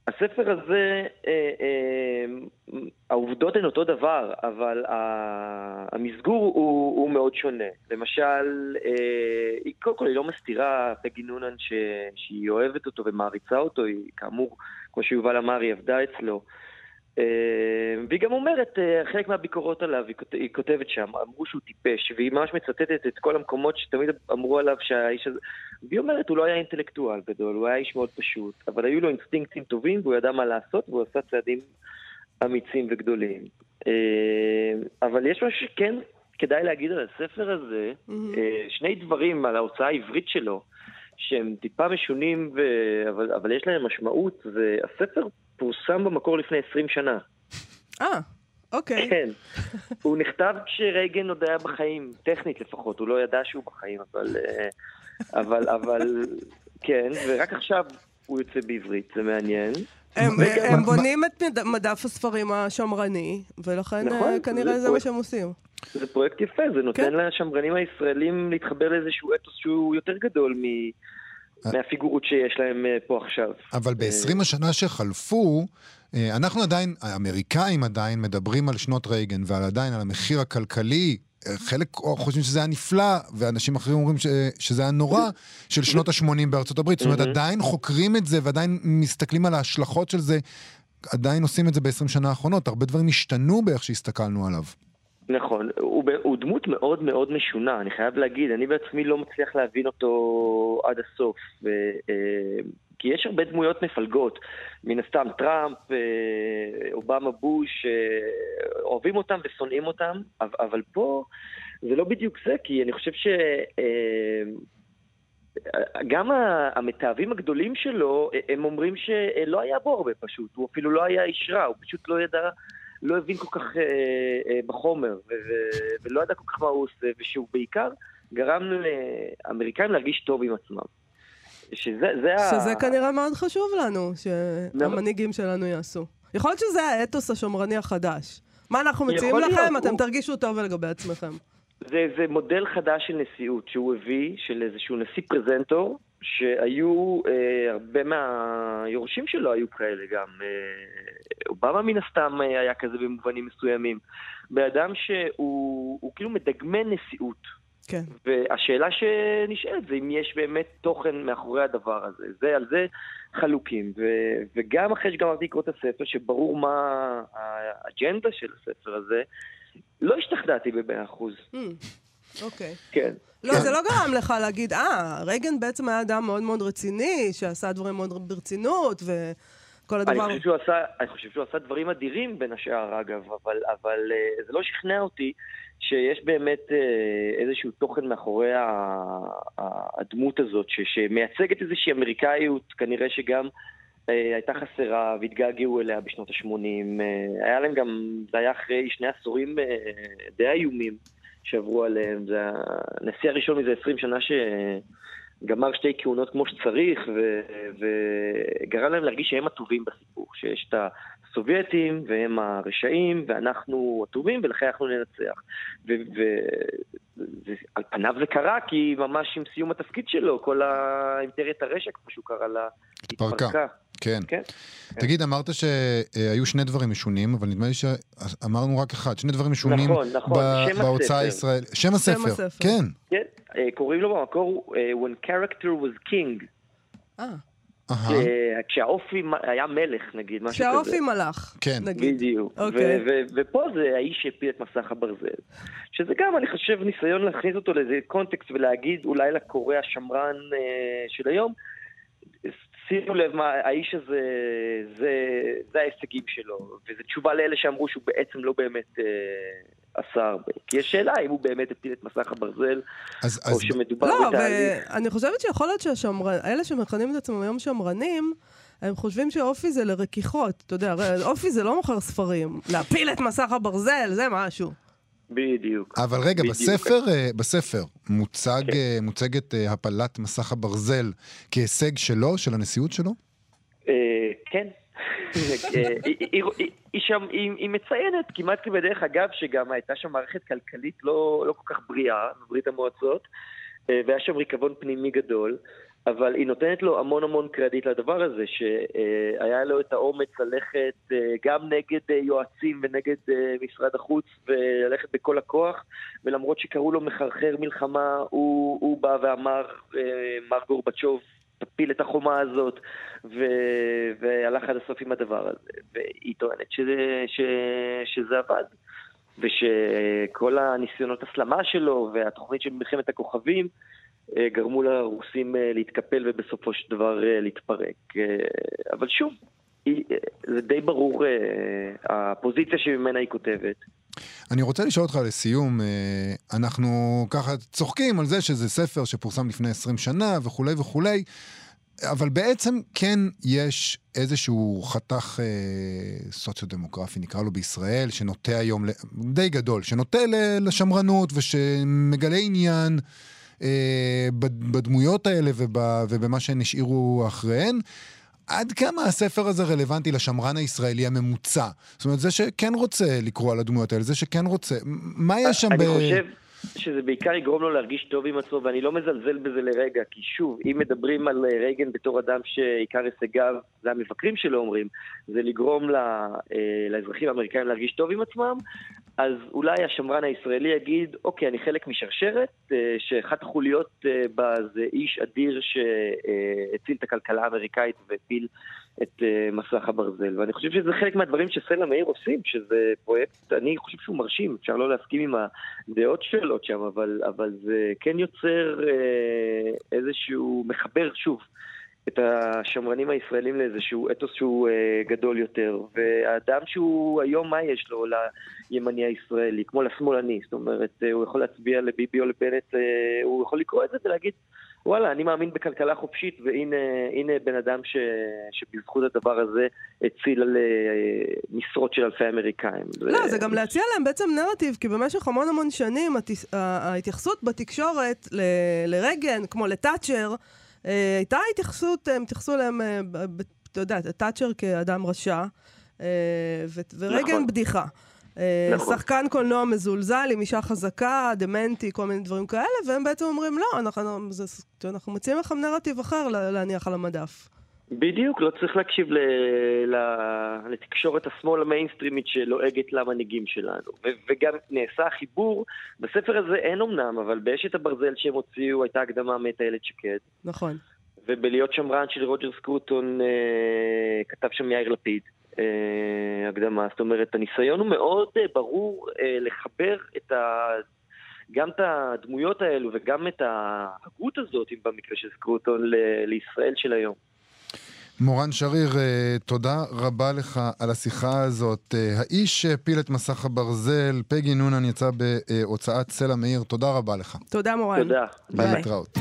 הספר הזה, אה, אה, העובדות הן אותו דבר, אבל המסגור הוא, הוא מאוד שונה. למשל, אה, קודם כל היא לא מסתירה, פגי נונן, ש, שהיא אוהבת אותו ומעריצה אותו, היא כאמור, כמו שיובל אמר, היא עבדה אצלו. אה, והיא גם אומרת, אה, חלק מהביקורות עליו, היא כותבת שם, אמרו שהוא טיפש, והיא ממש מצטטת את כל המקומות שתמיד אמרו עליו שהאיש הזה... והיא אומרת, הוא לא היה אינטלקטואל גדול, הוא היה איש מאוד פשוט, אבל היו לו אינסטינקטים טובים והוא ידע מה לעשות, והוא עשה צעדים אמיצים וגדולים. אה, אבל יש משהו שכן כדאי להגיד על הספר הזה, mm-hmm. שני דברים על ההוצאה העברית שלו. שהם טיפה משונים, ו... אבל, אבל יש להם משמעות, והספר פורסם במקור לפני 20 שנה. אה, אוקיי. כן. הוא נכתב כשרייגן עוד היה בחיים, טכנית לפחות, הוא לא ידע שהוא בחיים, אבל... אה, אבל, אבל, כן, ורק עכשיו הוא יוצא בעברית, זה מעניין. הם, הם בונים את מדף הספרים השמרני, ולכן נכון, אה, כנראה זה, זה מה שהם עושים. זה פרויקט יפה, זה נותן כן. לשמרנים הישראלים להתחבר לאיזשהו אתוס שהוא יותר גדול מ... מהפיגורות שיש להם אה, פה עכשיו. אבל ב-20 השנה שחלפו, אה, אנחנו עדיין, האמריקאים עדיין מדברים על שנות רייגן ועל עדיין על המחיר הכלכלי. אה, חלק חושבים שזה היה נפלא, ואנשים אחרים אומרים ש, שזה היה נורא, של שנות ה-80 בארצות הברית. זאת אומרת, עדיין חוקרים את זה ועדיין מסתכלים על ההשלכות של זה, עדיין עושים את זה ב-20 שנה האחרונות. הרבה דברים השתנו באיך שהסתכלנו עליו. נכון, הוא, הוא דמות מאוד מאוד משונה, אני חייב להגיד, אני בעצמי לא מצליח להבין אותו עד הסוף. ו, אה, כי יש הרבה דמויות מפלגות, מן הסתם טראמפ, אה, אובמה, בוש, אה, אוהבים אותם ושונאים אותם, אבל פה זה לא בדיוק זה, כי אני חושב ש... גם המתאבים הגדולים שלו, הם אומרים שלא היה בו הרבה פשוט, הוא אפילו לא היה איש רע, הוא פשוט לא ידע לא הבין כל כך אה, אה, בחומר, ולא ידע כל כך מה הוא עושה, ושהוא בעיקר גרם לאמריקאים להרגיש טוב עם עצמם. שזה זה שזה ה... כנראה מאוד חשוב לנו, שהמנהיגים שלנו יעשו. יכול להיות שזה האתוס השומרני החדש. מה אנחנו מציעים לכם? להיות, אתם הוא... תרגישו טוב לגבי עצמכם. זה, זה מודל חדש של נשיאות שהוא הביא, של איזשהו נשיא פרזנטור, שהיו, אה, הרבה מהיורשים שלו היו כאלה גם. אה, אובמה מן הסתם אה, היה כזה במובנים מסוימים. באדם שהוא כאילו מדגמן נשיאות. כן. והשאלה שנשאלת זה אם יש באמת תוכן מאחורי הדבר הזה. זה על זה חלוקים. ו, וגם אחרי שגמרתי לקרוא את הספר, שברור מה האג'נדה של הספר הזה, לא השתכנעתי במאה אחוז. אוקיי. כן. לא. זה לא גרם לך להגיד, אה, רייגן בעצם היה אדם מאוד מאוד רציני, שעשה דברים מאוד ברצינות, וכל הדבר... אני חושב שהוא עשה, אני חושב שהוא עשה דברים אדירים בין השאר, אגב, אבל, אבל אה, זה לא שכנע אותי שיש באמת אה, איזשהו תוכן מאחורי הדמות הזאת, ש, שמייצגת איזושהי אמריקאיות, כנראה שגם... אה, הייתה חסרה והתגעגעו אליה בשנות ה-80. היה להם גם, זה היה אחרי שני עשורים די איומים שעברו עליהם. זה הנשיא הראשון מזה 20 שנה שגמר שתי כהונות כמו שצריך, ו... וגרם להם להרגיש שהם הטובים בסיפור, שיש את הסובייטים והם הרשעים, ואנחנו הטובים ולכן אנחנו ננצח. ועל ו... פניו זה קרה, כי ממש עם סיום התפקיד שלו, כל האימפריית הרשע, כמו שהוא קרא לה, התפרקה. כן. כן. תגיד, אמרת שהיו שני דברים משונים, אבל נדמה לי שאמרנו רק אחד. שני דברים משונים נכון, נכון. בהוצאה הישראלית. שם הספר, שם הספר. כן. כן, אה, קוראים לו במקור uh, When Character was King. אה. כשהאופי היה מלך, נגיד, משהו כזה. כשהאופי מלך, כן. נגיד. בדיוק. אוקיי. ופה זה האיש שהפיל את מסך הברזל. שזה גם, אני חושב, ניסיון להכניס אותו לאיזה קונטקסט ולהגיד אולי לקורא השמרן אה, של היום, שימו לב מה, האיש הזה, זה, זה ההישגים שלו, וזו תשובה לאלה שאמרו שהוא בעצם לא באמת אה, עשה הרבה. כי יש שאלה אם הוא באמת הפיל את מסך הברזל, אז, או אז... שמדובר לא, בתהליך. ואני חושבת שיכול להיות שאלה שמכנים את עצמם היום שמרנים, הם חושבים שאופי זה לרכיחות. אתה יודע, אופי זה לא מוכר ספרים. להפיל את מסך הברזל, זה משהו. בדיוק. אבל רגע, בדיוק. בספר, אה, בספר מוצג, כן. אה, מוצגת אה, הפלת מסך הברזל כהישג שלו, של הנשיאות שלו? כן. [laughs] היא מציינת כמעט כבדרך אגב שגם הייתה שם מערכת כלכלית לא, לא כל כך בריאה בברית המועצות והיה שם ריקבון פנימי גדול אבל היא נותנת לו המון המון קרדיט לדבר הזה, שהיה לו את האומץ ללכת אה, גם נגד אה, יועצים ונגד אה, משרד החוץ וללכת בכל הכוח, ולמרות שקראו לו מחרחר מלחמה, הוא, הוא בא ואמר, מר גורבצ'וב, תפיל את החומה הזאת, ו... והלך עד הסוף עם הדבר הזה. והיא טוענת שזה, ש... שזה עבד. ושכל הניסיונות הסלמה שלו והתוכנית של מלחמת הכוכבים גרמו לרוסים אה, להתקפל ובסופו של דבר אה, להתפרק. אבל שוב, זה די ברור הפוזיציה שממנה היא כותבת. אני רוצה לשאול אותך לסיום, אנחנו ככה צוחקים על זה שזה ספר שפורסם לפני 20 שנה וכולי וכולי, אבל בעצם כן יש איזשהו חתך אה, סוציו-דמוגרפי, נקרא לו בישראל, שנוטה היום, די גדול, שנוטה לשמרנות ושמגלה עניין. אה, בדמויות האלה ובמה שהן השאירו אחריהן. עד כמה הספר הזה רלוונטי לשמרן הישראלי הממוצע? זאת אומרת, זה שכן רוצה לקרוא על הדמויות האלה, זה שכן רוצה, מה יש שם אני ב... חושב... שזה בעיקר יגרום לו להרגיש טוב עם עצמו, ואני לא מזלזל בזה לרגע, כי שוב, אם מדברים על אה, רייגן בתור אדם שעיקר הישגיו, זה המבקרים שלו אומרים, זה לגרום אה, לאזרחים האמריקאים להרגיש טוב עם עצמם, אז אולי השמרן הישראלי יגיד, אוקיי, אני חלק משרשרת, אה, שאחת החוליות אה, בה זה איש אדיר שהציל את הכלכלה האמריקאית והפיל את אה, מסך הברזל. ואני חושב שזה חלק מהדברים שסלע מאיר עושים, שזה פרויקט, אני חושב שהוא מרשים, אפשר לא להסכים עם הדעות שלו שם, אבל, אבל זה כן יוצר איזשהו, מחבר שוב. את השמרנים הישראלים לאיזשהו אתוס שהוא אה, גדול יותר. והאדם שהוא, היום מה יש לו לימני הישראלי, כמו לשמאלני, זאת אומרת, אה, הוא יכול להצביע לביבי או לבנט, אה, הוא יכול לקרוא את זה ולהגיד, וואלה, אני מאמין בכלכלה חופשית, והנה בן אדם ש, שבזכות הדבר הזה הציל על אה, משרות של אלפי אמריקאים. לא, ו... זה גם להציע להם בעצם נרטיב, כי במשך המון המון שנים ההתייחסות בתקשורת ל... לרגן, כמו לתאצ'ר, הייתה התייחסות, הם התייחסו אליהם, אה, אתה יודע, תאצ'ר כאדם רשע, אה, ורגן נכון. בדיחה. נכון. שחקן קולנוע מזולזל עם אישה חזקה, דמנטי, כל מיני דברים כאלה, והם בעצם אומרים, לא, אנחנו, זה, אנחנו מציעים לכם נרטיב אחר להניח על המדף. בדיוק, לא צריך להקשיב ל, ל, לתקשורת השמאל המיינסטרימית שלועגת למנהיגים שלנו. ו, וגם נעשה חיבור, בספר הזה אין אמנם, אבל באשת הברזל שהם הוציאו הייתה הקדמה מאת איילת שקד. נכון. ובלהיות שמרן של רוג'ר סקרוטון אה, כתב שם יאיר לפיד. אה, הקדמה, זאת אומרת, הניסיון הוא מאוד אה, ברור אה, לחבר את ה... גם את הדמויות האלו וגם את ההגות הזאת, אם במקרה של סקרוטון, ל- לישראל של היום. מורן שריר, אה, תודה רבה לך על השיחה הזאת. אה, האיש שהפיל את מסך הברזל, פגי נונן, יצא בהוצאת סלע מאיר. תודה רבה לך. תודה, מורן. תודה. ביי. להתראות.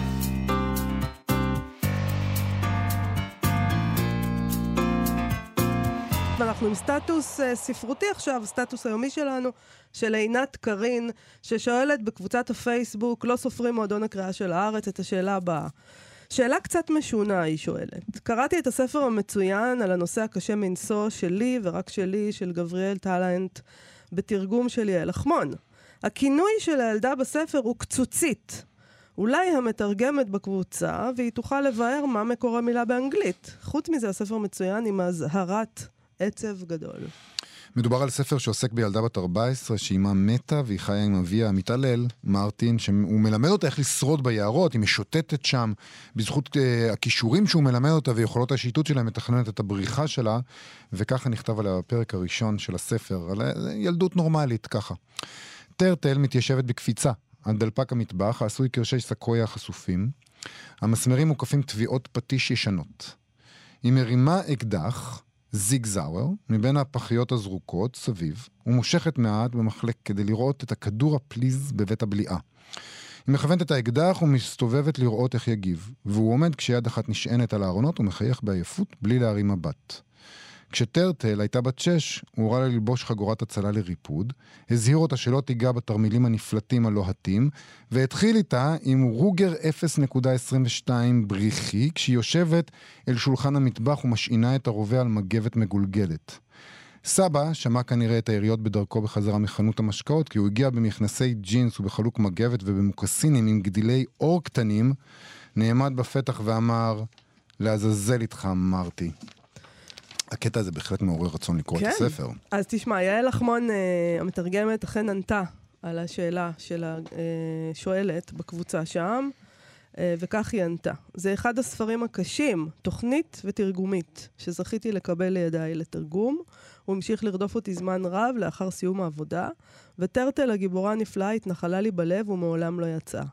ואנחנו עם סטטוס uh, ספרותי עכשיו, סטטוס היומי שלנו, של עינת קרין, ששואלת בקבוצת הפייסבוק, לא סופרים מועדון הקריאה של הארץ, את השאלה הבאה. שאלה קצת משונה, היא שואלת. קראתי את הספר המצוין על הנושא הקשה מנשוא שלי ורק שלי, של גבריאל טלנט, בתרגום של יעל אחמון. הכינוי של הילדה בספר הוא קצוצית. אולי המתרגמת בקבוצה, והיא תוכל לבאר מה מקור המילה באנגלית. חוץ מזה, הספר מצוין עם אזהרת עצב גדול. מדובר על ספר שעוסק בילדה בת 14 שאימה מתה והיא חיה עם אביה המתעלל, מרטין, שהוא מלמד אותה איך לשרוד ביערות, היא משוטטת שם, בזכות uh, הכישורים שהוא מלמד אותה ויכולות השיטוט שלה, מתכננת את הבריחה שלה, וככה נכתב עליה הפרק הראשון של הספר, על ילדות נורמלית, ככה. טרטל מתיישבת בקפיצה על דלפק המטבח, העשוי קרשי סקויה חשופים. המסמרים מוקפים תביעות פטיש ישנות. היא מרימה אקדח, זיג זאואר, מבין הפחיות הזרוקות סביב, ומושכת מעט במחלק כדי לראות את הכדור הפליז בבית הבליעה. היא מכוונת את האקדח ומסתובבת לראות איך יגיב, והוא עומד כשיד אחת נשענת על הארונות ומחייך בעייפות בלי להרים מבט. כשטרטל הייתה בת שש, הוא הורה לה ללבוש חגורת הצלה לריפוד, הזהיר אותה שלא תיגע בתרמילים הנפלטים הלוהטים, והתחיל איתה עם רוגר 0.22 בריחי, כשהיא יושבת אל שולחן המטבח ומשעינה את הרובה על מגבת מגולגלת. סבא שמע כנראה את היריות בדרכו בחזרה מחנות המשקאות, כי הוא הגיע במכנסי ג'ינס ובחלוק מגבת ובמוקסינים עם גדילי אור קטנים, נעמד בפתח ואמר, לעזאזל איתך, אמרתי. הקטע הזה בהחלט מעורר רצון לקרוא כן. את הספר. אז תשמע, יעל לחמון, אה, המתרגמת, אכן ענתה על השאלה של השואלת בקבוצה שם, אה, וכך היא ענתה. זה אחד הספרים הקשים, תוכנית ותרגומית, שזכיתי לקבל לידיי לתרגום. הוא המשיך לרדוף אותי זמן רב לאחר סיום העבודה, וטרטל, הגיבורה הנפלאה, התנחלה לי בלב ומעולם לא יצאה.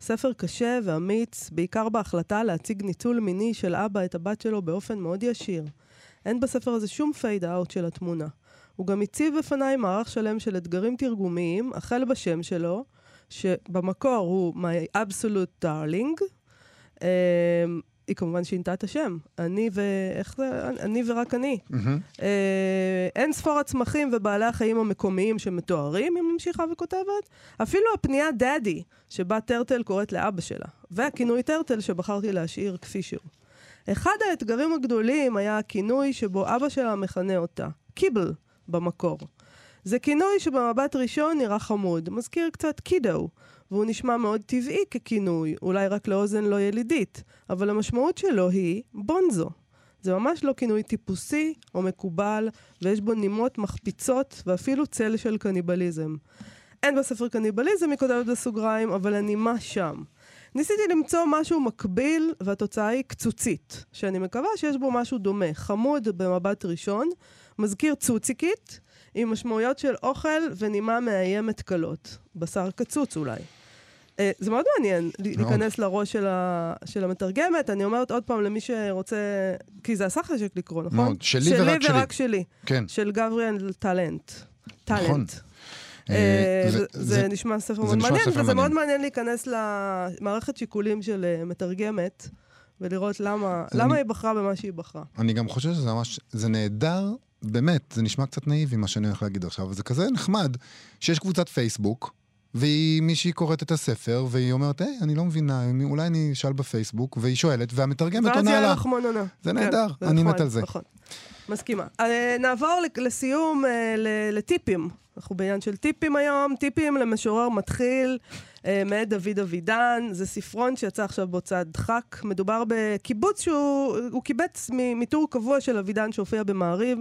ספר קשה ואמיץ, בעיקר בהחלטה להציג ניצול מיני של אבא את הבת שלו באופן מאוד ישיר. אין בספר הזה שום פייד אאוט של התמונה. הוא גם הציב בפניי מערך שלם של אתגרים תרגומיים, החל בשם שלו, שבמקור הוא My Absolute Darling. Uh, היא כמובן שינתה את השם. אני ו... איך זה? אני ורק אני. Mm-hmm. Uh, אין ספור הצמחים ובעלי החיים המקומיים שמתוארים, היא ממשיכה וכותבת. אפילו הפנייה דאדי, שבה טרטל קוראת לאבא שלה. והכינוי טרטל שבחרתי להשאיר כפי שהוא. אחד האתגרים הגדולים היה הכינוי שבו אבא שלה מכנה אותה, קיבל במקור. זה כינוי שבמבט ראשון נראה חמוד, מזכיר קצת קידו, והוא נשמע מאוד טבעי ככינוי, אולי רק לאוזן לא ילידית, אבל המשמעות שלו היא בונזו. זה ממש לא כינוי טיפוסי או מקובל, ויש בו נימות מחפיצות ואפילו צל של קניבליזם. אין בספר קניבליזם, היא כותבת בסוגריים, אבל הנימה שם. ניסיתי למצוא משהו מקביל, והתוצאה היא קצוצית, שאני מקווה שיש בו משהו דומה, חמוד במבט ראשון, מזכיר צוציקית, עם משמעויות של אוכל ונימה מאיימת קלות. בשר קצוץ אולי. Uh, זה מאוד מעניין מאוד. להיכנס לראש של, ה, של המתרגמת. אני אומרת עוד פעם למי שרוצה, כי זה עשה חשק לקרוא, נכון? מאוד, שלי, שלי ורק שלי. שלי ורק שלי. כן. של גבריאל טאלנט. טאלנט. נכון. אה, זה- זה, נשמע ספר מאוד מעניין, וזה מאוד מעניין. להיכנס למערכת שיקולים של אה, מתרגמת, ולראות למה, למה אני- היא בחרה במה שהיא בחרה. אני גם חושב שזה ממש, זה נהדר, באמת, זה נשמע קצת נאיבי מה שאני הולך להגיד עכשיו, אבל זה כזה נחמד, שיש קבוצת פייסבוק, והיא מישהי קוראת את הספר, והיא אומרת, היי, אני לא מבינה, אולי אני אשאל בפייסבוק, והיא שואלת, והמתרגמת עונה לה. זה כן, נהדר, אני נכון, מת על זה. נכון, מסכימה. אה, נעבור לסיום אה, לטיפים. אנחנו בעניין של טיפים היום, טיפים למשורר מתחיל, אה, מאת דוד אבידן. זה ספרון שיצא עכשיו בהוצאת דחק. מדובר בקיבוץ שהוא הוא קיבץ מטור קבוע של אבידן שהופיע במעריב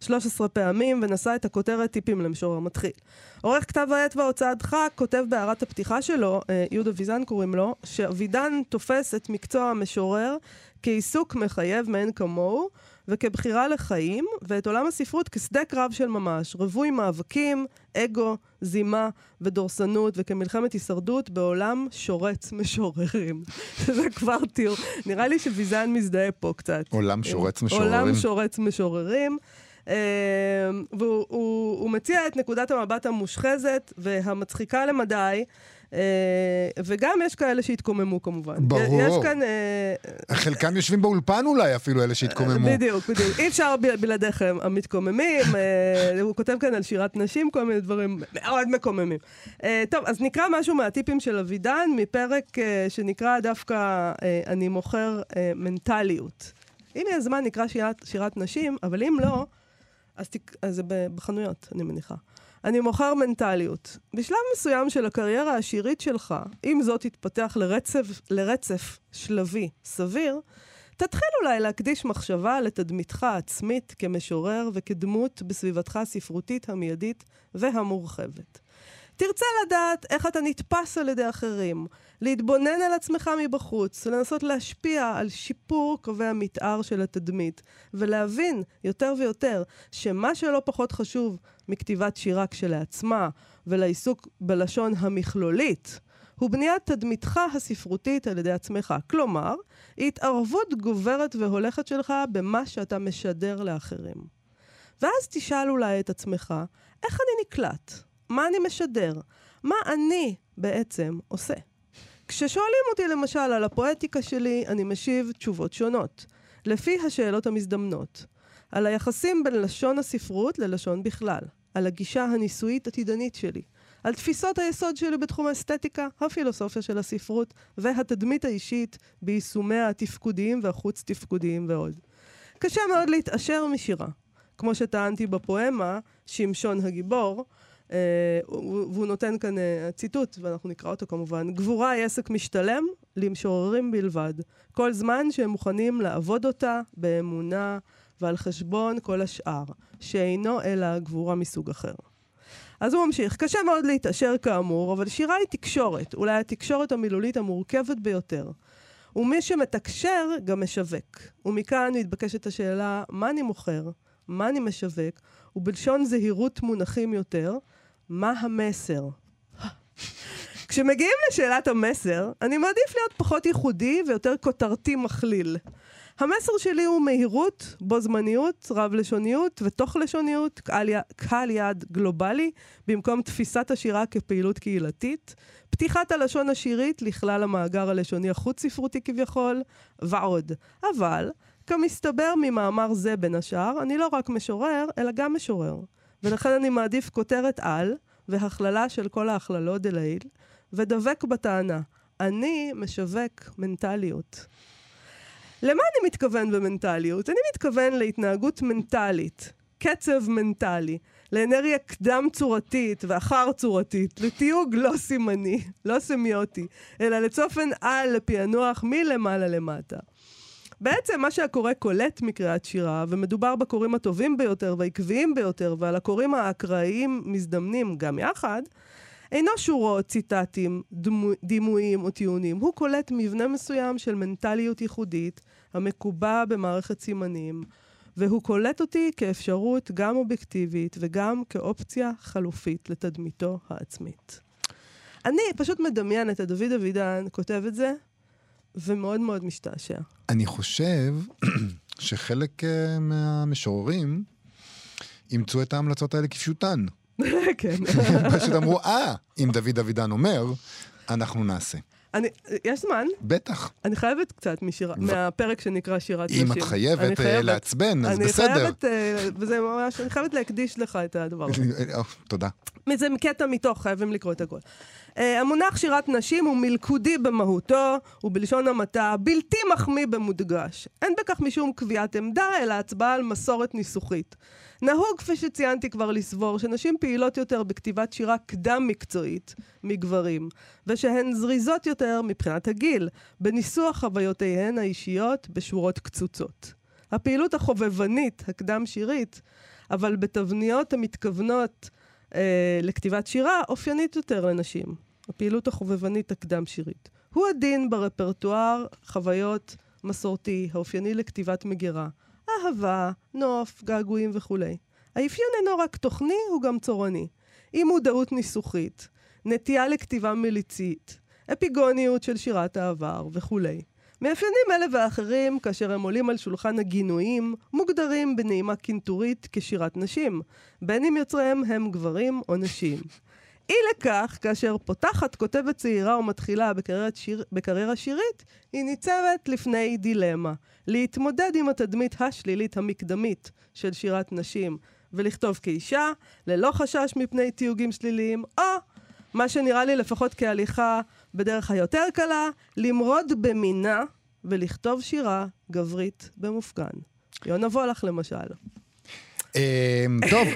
13 פעמים, ונשא את הכותרת טיפים למשורר מתחיל. עורך כתב העת וההוצאת דחק כותב בהערת הפתיחה שלו, אה, יהודה ויזן קוראים לו, שאבידן תופס את מקצוע המשורר כעיסוק מחייב מאין כמוהו, וכבחירה לחיים, ואת עולם הספרות כשדה קרב של ממש, רווי מאבקים, אגו, זימה ודורסנות, וכמלחמת הישרדות בעולם שורץ משוררים. [laughs] זה כבר תיאור. נראה לי שוויזן מזדהה פה קצת. עולם שורץ משוררים. עולם שורץ משוררים. אה, והוא הוא, הוא מציע את נקודת המבט המושחזת והמצחיקה למדי, אה, וגם יש כאלה שהתקוממו כמובן. ברור. יש כאן... אה, חלקם יושבים באולפן אולי אפילו, אלה שהתקוממו. בדיוק, בדיוק. אי אפשר בלעדיכם, המתקוממים. אה, הוא כותב כאן על שירת נשים, כל מיני דברים מאוד מקוממים. טוב, אז נקרא משהו מהטיפים של אבידן, מפרק שנקרא דווקא אני מוכר מנטליות. אם יהיה זמן נקרא שירת, שירת נשים, אבל אם לא, אז, תק... אז זה בחנויות, אני מניחה. אני מוכר מנטליות. בשלב מסוים של הקריירה השירית שלך, אם זאת תתפתח לרצף, לרצף שלבי סביר, תתחיל אולי להקדיש מחשבה לתדמיתך העצמית כמשורר וכדמות בסביבתך הספרותית המיידית והמורחבת. תרצה לדעת איך אתה נתפס על ידי אחרים, להתבונן על עצמך מבחוץ, לנסות להשפיע על שיפור קווי המתאר של התדמית, ולהבין יותר ויותר שמה שלא פחות חשוב מכתיבת שירה כשלעצמה ולעיסוק בלשון המכלולית, הוא בניית תדמיתך הספרותית על ידי עצמך. כלומר, התערבות גוברת והולכת שלך במה שאתה משדר לאחרים. ואז תשאל אולי את עצמך, איך אני נקלט? מה אני משדר? מה אני בעצם עושה? כששואלים אותי למשל על הפואטיקה שלי, אני משיב תשובות שונות, לפי השאלות המזדמנות. על היחסים בין לשון הספרות ללשון בכלל, על הגישה הניסויית עתידנית שלי, על תפיסות היסוד שלי בתחום האסתטיקה, הפילוסופיה של הספרות והתדמית האישית ביישומיה התפקודיים והחוץ-תפקודיים ועוד. קשה מאוד להתעשר משירה. כמו שטענתי בפואמה, שמשון הגיבור, והוא נותן כאן אה, ציטוט, ואנחנו נקרא אותו כמובן. גבורה היא עסק משתלם למשוררים בלבד, כל זמן שהם מוכנים לעבוד אותה באמונה ועל חשבון כל השאר, שאינו אלא גבורה מסוג אחר. אז הוא ממשיך, קשה מאוד להתעשר כאמור, אבל שירה היא תקשורת, אולי התקשורת המילולית המורכבת ביותר. ומי שמתקשר גם משווק. ומכאן מתבקשת השאלה, מה אני מוכר? מה אני משווק? ובלשון זהירות מונחים יותר, מה המסר? כשמגיעים לשאלת המסר, אני מעדיף להיות פחות ייחודי ויותר כותרתי מכליל. המסר שלי הוא מהירות, בו זמניות, רב-לשוניות ותוך-לשוניות, קהל, י- קהל יעד גלובלי, במקום תפיסת השירה כפעילות קהילתית, פתיחת הלשון השירית לכלל המאגר הלשוני החוץ-ספרותי כביכול, ועוד. אבל, כמסתבר ממאמר זה בין השאר, אני לא רק משורר, אלא גם משורר. ולכן אני מעדיף כותרת על, והכללה של כל ההכללות דלעיל, ודבק בטענה, אני משווק מנטליות. למה אני מתכוון במנטליות? אני מתכוון להתנהגות מנטלית, לקצב מנטלי, לאנרגיה קדם-צורתית ואחר-צורתית, לתיוג לא סימני, לא סמיוטי, אלא לצופן על לפענוח מלמעלה למטה. בעצם מה שהקורא קולט מקריאת שירה, ומדובר בקוראים הטובים ביותר והעקביים ביותר, ועל הקוראים האקראיים מזדמנים גם יחד, אינו שורות, ציטטים, דמו, דימויים או טיעונים. הוא קולט מבנה מסוים של מנטליות ייחודית, המקובע במערכת סימנים, והוא קולט אותי כאפשרות גם אובייקטיבית וגם כאופציה חלופית לתדמיתו העצמית. אני פשוט מדמיינת את דוד אבידן כותב את זה, ומאוד מאוד משתעשע. אני חושב [clears throat] שחלק uh, מהמשוררים אימצו את ההמלצות האלה כפשוטן. [laughs] כן. [laughs] פשוט אמרו, אה, אם דוד אבידן אומר, אנחנו נעשה. אני, יש זמן, בטח. אני חייבת קצת משיר... מהפרק שנקרא שירת אם נשים. את חייבת אה, חייבת- לעצבן, אז אני בסדר. חייבת, אה, וזה ממש, אני חייבת להקדיש לך את הדבר הזה. [laughs] אה, תודה. זה קטע מתוך, חייבים לקרוא את הכל. Uh, המונח שירת נשים הוא מלכודי במהותו, ובלשון המעטה בלתי מחמיא במודגש. אין בכך משום קביעת עמדה, אלא הצבעה על מסורת ניסוחית. נהוג, כפי שציינתי כבר, לסבור שנשים פעילות יותר בכתיבת שירה קדם-מקצועית מגברים, ושהן זריזות יותר מבחינת הגיל, בניסוח חוויותיהן האישיות בשורות קצוצות. הפעילות החובבנית, הקדם-שירית, אבל בתבניות המתכוונות אה, לכתיבת שירה, אופיינית יותר לנשים. הפעילות החובבנית הקדם-שירית. הוא הדין ברפרטואר חוויות מסורתי, האופייני לכתיבת מגירה. אהבה, נוף, געגועים וכולי. האפיון אינו רק תוכני, הוא גם צורני. אי מודעות ניסוחית, נטייה לכתיבה מליצית, אפיגוניות של שירת העבר וכולי. מאפיינים אלה ואחרים, כאשר הם עולים על שולחן הגינויים, מוגדרים בנעימה קינטורית כשירת נשים, בין אם יוצריהם הם גברים או נשים. אי לכך, כאשר פותחת כותבת צעירה ומתחילה בקריירת שיר, בקריירה שירית, היא ניצבת לפני דילמה. להתמודד עם התדמית השלילית המקדמית של שירת נשים, ולכתוב כאישה, ללא חשש מפני תיוגים שליליים, או, מה שנראה לי לפחות כהליכה בדרך היותר קלה, למרוד במינה ולכתוב שירה גברית במופגן. יונה וולך למשל. אמ, טוב,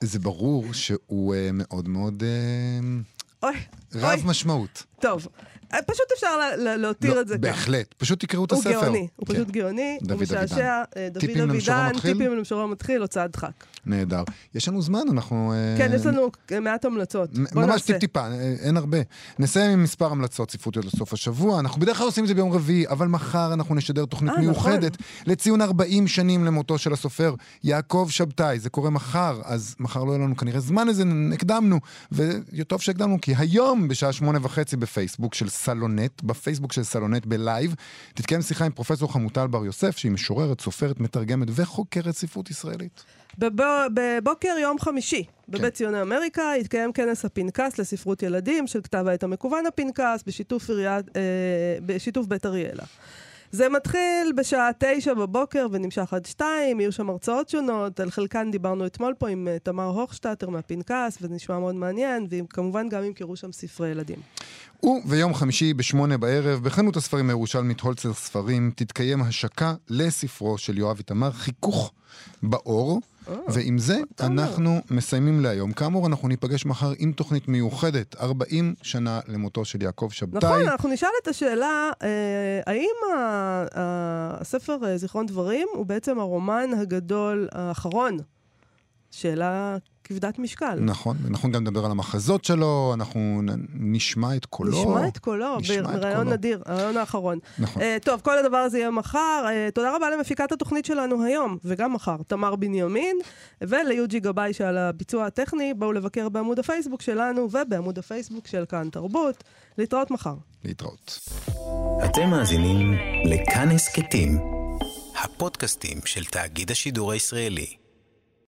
זה ברור שהוא אה, מאוד מאוד אה, אוי, רב אוי, משמעות. טוב. פשוט אפשר לה- לה- להותיר לא, את זה ככה. בהחלט, פשוט תקראו את הוא הספר. גאוני, הוא כן. פשוט גאוני, הוא משעשע. אה, דוד אבידן? טיפים למשורר מתחיל, הוצאת דחק. נהדר. יש לנו זמן, אנחנו... אה, כן, יש לנו מעט המלצות. בוא ממש. טיפ-טיפה, אה, אין הרבה. נסיים עם מספר המלצות ספרותיות לסוף השבוע. אנחנו בדרך כלל עושים את זה ביום רביעי, אבל מחר אנחנו נשדר תוכנית נכון. מיוחדת לציון 40 שנים למותו של הסופר יעקב שבתאי. זה קורה מחר, אז מחר לא יהיה לנו כנראה זמן לזה, הקדמנו. וטוב שהקדמנו, כי היום בשעה שמונה וחצי בפייסבוק של סלונט, בפייסבוק של סלונט בלייב, תתקיים שיחה עם פרופסור חמוטל בר יוסף, שהיא משוררת, סופרת, מתרגמת וחוקרת ספרות ישראלית. בבו- בבוקר יום חמישי, כן. בבית ציוני אמריקה, יתקיים כנס הפנקס לספרות ילדים של כתב העת המקוון הפנקס, בשיתוף, עיריית, אה, בשיתוף בית אריאלה. זה מתחיל בשעה תשע בבוקר ונמשך עד שתיים, יהיו שם הרצאות שונות, על חלקן דיברנו אתמול פה עם אה, תמר הוכשטטר מהפנקס, וזה נשמע מאוד מעניין, וכמובן גם ימכרו שם ספרי ילדים. וביום חמישי בשמונה בערב, בחנות הספרים הירושלמית הולצר ספרים, תתקיים השקה לספרו של יואב איתמר, חיכוך באור. ועם זה אנחנו מסיימים להיום. כאמור, אנחנו ניפגש מחר עם תוכנית מיוחדת, 40 שנה למותו של יעקב שבתאי. נכון, אנחנו נשאל את השאלה, אה, האם הספר אה, זיכרון דברים הוא בעצם הרומן הגדול האחרון? שאלה כבדת משקל. נכון, אנחנו גם נדבר על המחזות שלו, אנחנו נשמע את קולו. נשמע את קולו, בריאיון קולו. נדיר, הרעיון האחרון. נכון. Uh, טוב, כל הדבר הזה יהיה מחר. Uh, תודה רבה למפיקת התוכנית שלנו היום, וגם מחר, תמר בנימין, וליוג'י גבאי שעל הביצוע הטכני. בואו לבקר בעמוד הפייסבוק שלנו ובעמוד הפייסבוק של כאן תרבות. להתראות מחר. להתראות. אתם מאזינים לכאן הסכתים, הפודקאסטים של תאגיד השידור הישראלי.